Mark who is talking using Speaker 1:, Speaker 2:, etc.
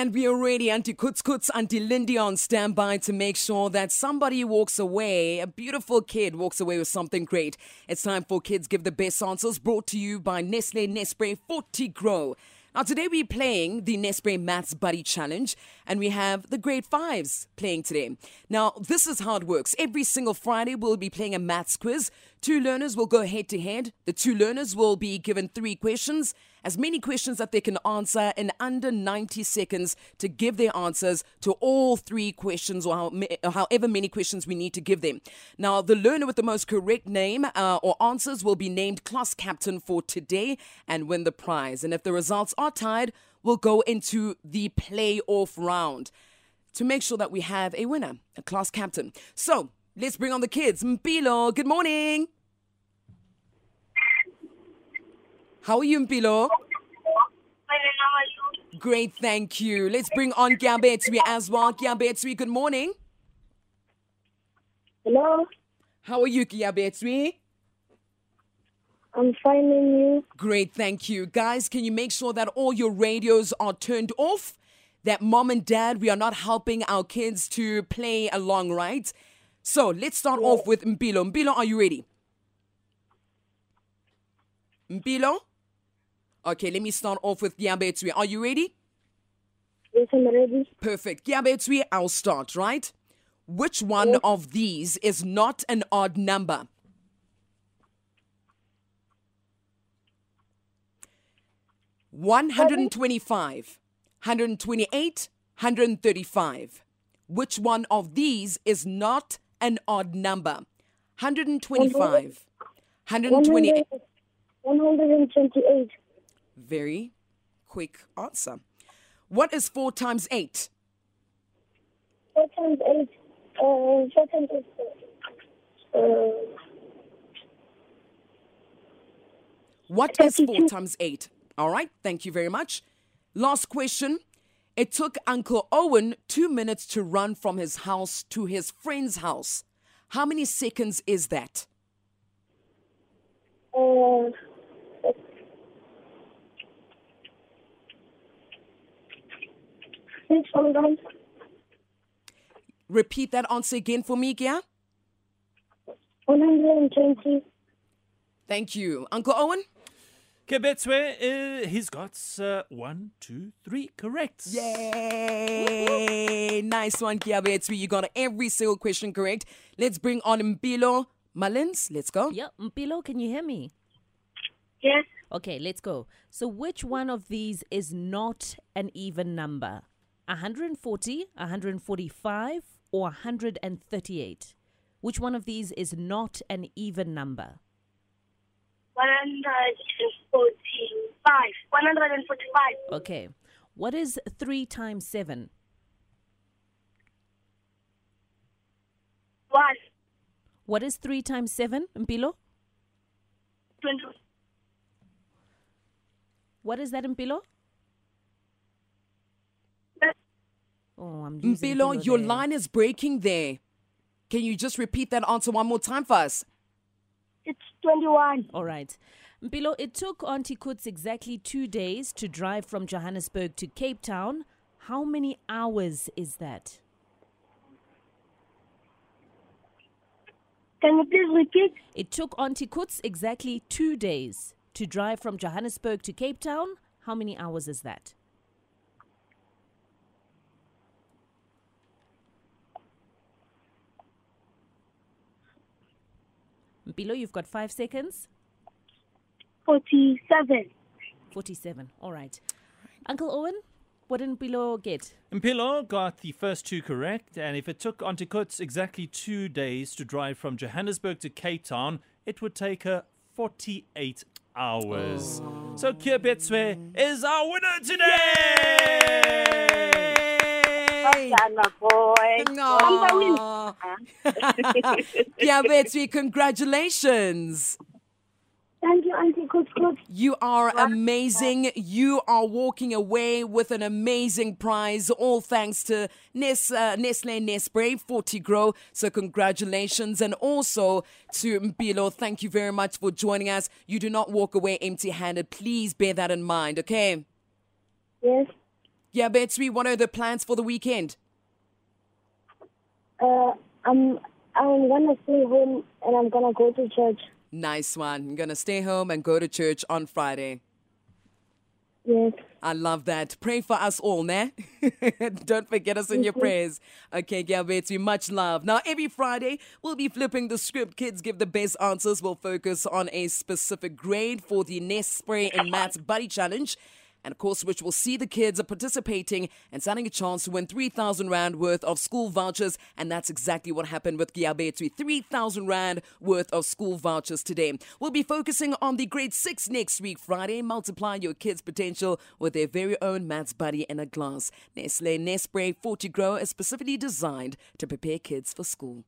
Speaker 1: And we are ready, Auntie Kuts Kuts, Auntie Lindy on standby to make sure that somebody walks away, a beautiful kid walks away with something great. It's time for Kids Give the Best Answers, brought to you by Nestle Nespray 40 Grow. Now, today we're playing the Nespray Maths Buddy Challenge, and we have the grade fives playing today. Now, this is how it works. Every single Friday, we'll be playing a maths quiz. Two learners will go head to head. The two learners will be given three questions, as many questions that they can answer in under 90 seconds to give their answers to all three questions or how, however many questions we need to give them. Now, the learner with the most correct name uh, or answers will be named class captain for today and win the prize. And if the results are tied, we'll go into the playoff round to make sure that we have a winner, a class captain. So let's bring on the kids. Mpilo, good morning. How are you, Mpilo? Great, thank you. Let's bring on Gyabetswe as well. Gyabetswe, good morning.
Speaker 2: Hello,
Speaker 1: How are you, Gyabetswe?
Speaker 2: I'm finding you.
Speaker 1: Great, thank you. Guys, can you make sure that all your radios are turned off? That mom and dad, we are not helping our kids to play along, right? So let's start off with Mpilo. Mpilo, are you ready? Mpilo? Okay, let me start off with Gyabetswe. Are you ready?
Speaker 2: Yes, I'm ready.
Speaker 1: Perfect. Gyabetswe, I'll start, right? Which one of these is not an odd number? One hundred and twenty-five, hundred and twenty-eight, hundred and thirty-five. Which one of these is not an odd number? Hundred and twenty-five, hundred and twenty-eight.
Speaker 2: 128.
Speaker 1: Very quick answer. What is four times eight?
Speaker 2: 4 times 8. Uh, 4 times 8. Uh,
Speaker 1: What is four times eight? All right, thank you very much. Last question. It took Uncle Owen two minutes to run from his house to his friend's house. How many seconds is that?
Speaker 2: uh, six hundred
Speaker 1: Repeat that answer again for me, Gia.
Speaker 2: one hundred and twenty.
Speaker 1: Thank you. Uncle Owen?
Speaker 3: Kebetswe, uh, he's got uh, one, two, three correct.
Speaker 1: Yay! nice one, Kiabetswe. You got every single question correct. Let's bring on Mpilo Malins. Let's go.
Speaker 4: Yep, Mpilo, can you hear me?
Speaker 2: Yes,
Speaker 4: Okay, let's go. So, which one of these is not an even number? 140, 145, or 138? Which one of these is not an even number?
Speaker 2: 145. 145.
Speaker 4: Okay. What is 3 times 7?
Speaker 2: 1.
Speaker 4: What is 3 times 7, Mpilo?
Speaker 2: 20.
Speaker 4: What is that, Mpilo? Oh, I'm mm, losing
Speaker 1: Mbilo,
Speaker 4: Mpilo
Speaker 1: your
Speaker 4: there.
Speaker 1: line is breaking there. Can you just repeat that answer one more time for us?
Speaker 2: It's 21.
Speaker 4: All right. Mpilo, it took Auntie Kutz exactly two days to drive from Johannesburg to Cape Town. How many hours is that?
Speaker 2: Can you please repeat?
Speaker 4: It took Auntie Kutz exactly two days to drive from Johannesburg to Cape Town. How many hours is that? Mpilo, you've got five seconds.
Speaker 2: 47.
Speaker 4: 47. All right. Uncle Owen, what did Mpilo get?
Speaker 3: Mpilo got the first two correct, and if it took Antikutz exactly two days to drive from Johannesburg to Cape Town, it would take her 48 hours. So Kebetswe is our winner today!
Speaker 2: Sana boy.
Speaker 1: Aw. yeah, Betsy, congratulations.
Speaker 2: Thank you, Auntie Coach Coach.
Speaker 1: You are amazing. You are walking away with an amazing prize, all thanks to Nes, uh, Nestle Nespray 40 Grow. So, congratulations. And also to Mpilo, thank you very much for joining us. You do not walk away empty handed. Please bear that in mind, okay?
Speaker 2: Yes.
Speaker 1: Yeah, Betsy, what are the plans for the weekend?
Speaker 2: Uh, I'm I'm gonna stay home and I'm gonna go to church.
Speaker 1: Nice one. You're going to stay home and go to church on Friday.
Speaker 2: Yes.
Speaker 1: I love that. Pray for us all, ne? Don't forget us in your prayers. Okay, Galbetsy, much love. Now, every Friday, we'll be flipping the script. Kids give the best answers. We'll focus on a specific grade for the Nespray and Maths Buddy Challenge. And of course, which will see the kids participating and standing a chance to win 3,000 Rand worth of school vouchers. And that's exactly what happened with Giabetui 3,000 Rand worth of school vouchers today. We'll be focusing on the grade 6 next week, Friday. Multiply your kids' potential with their very own maths buddy in a glass. Nestle Nespray 40 Grow is specifically designed to prepare kids for school.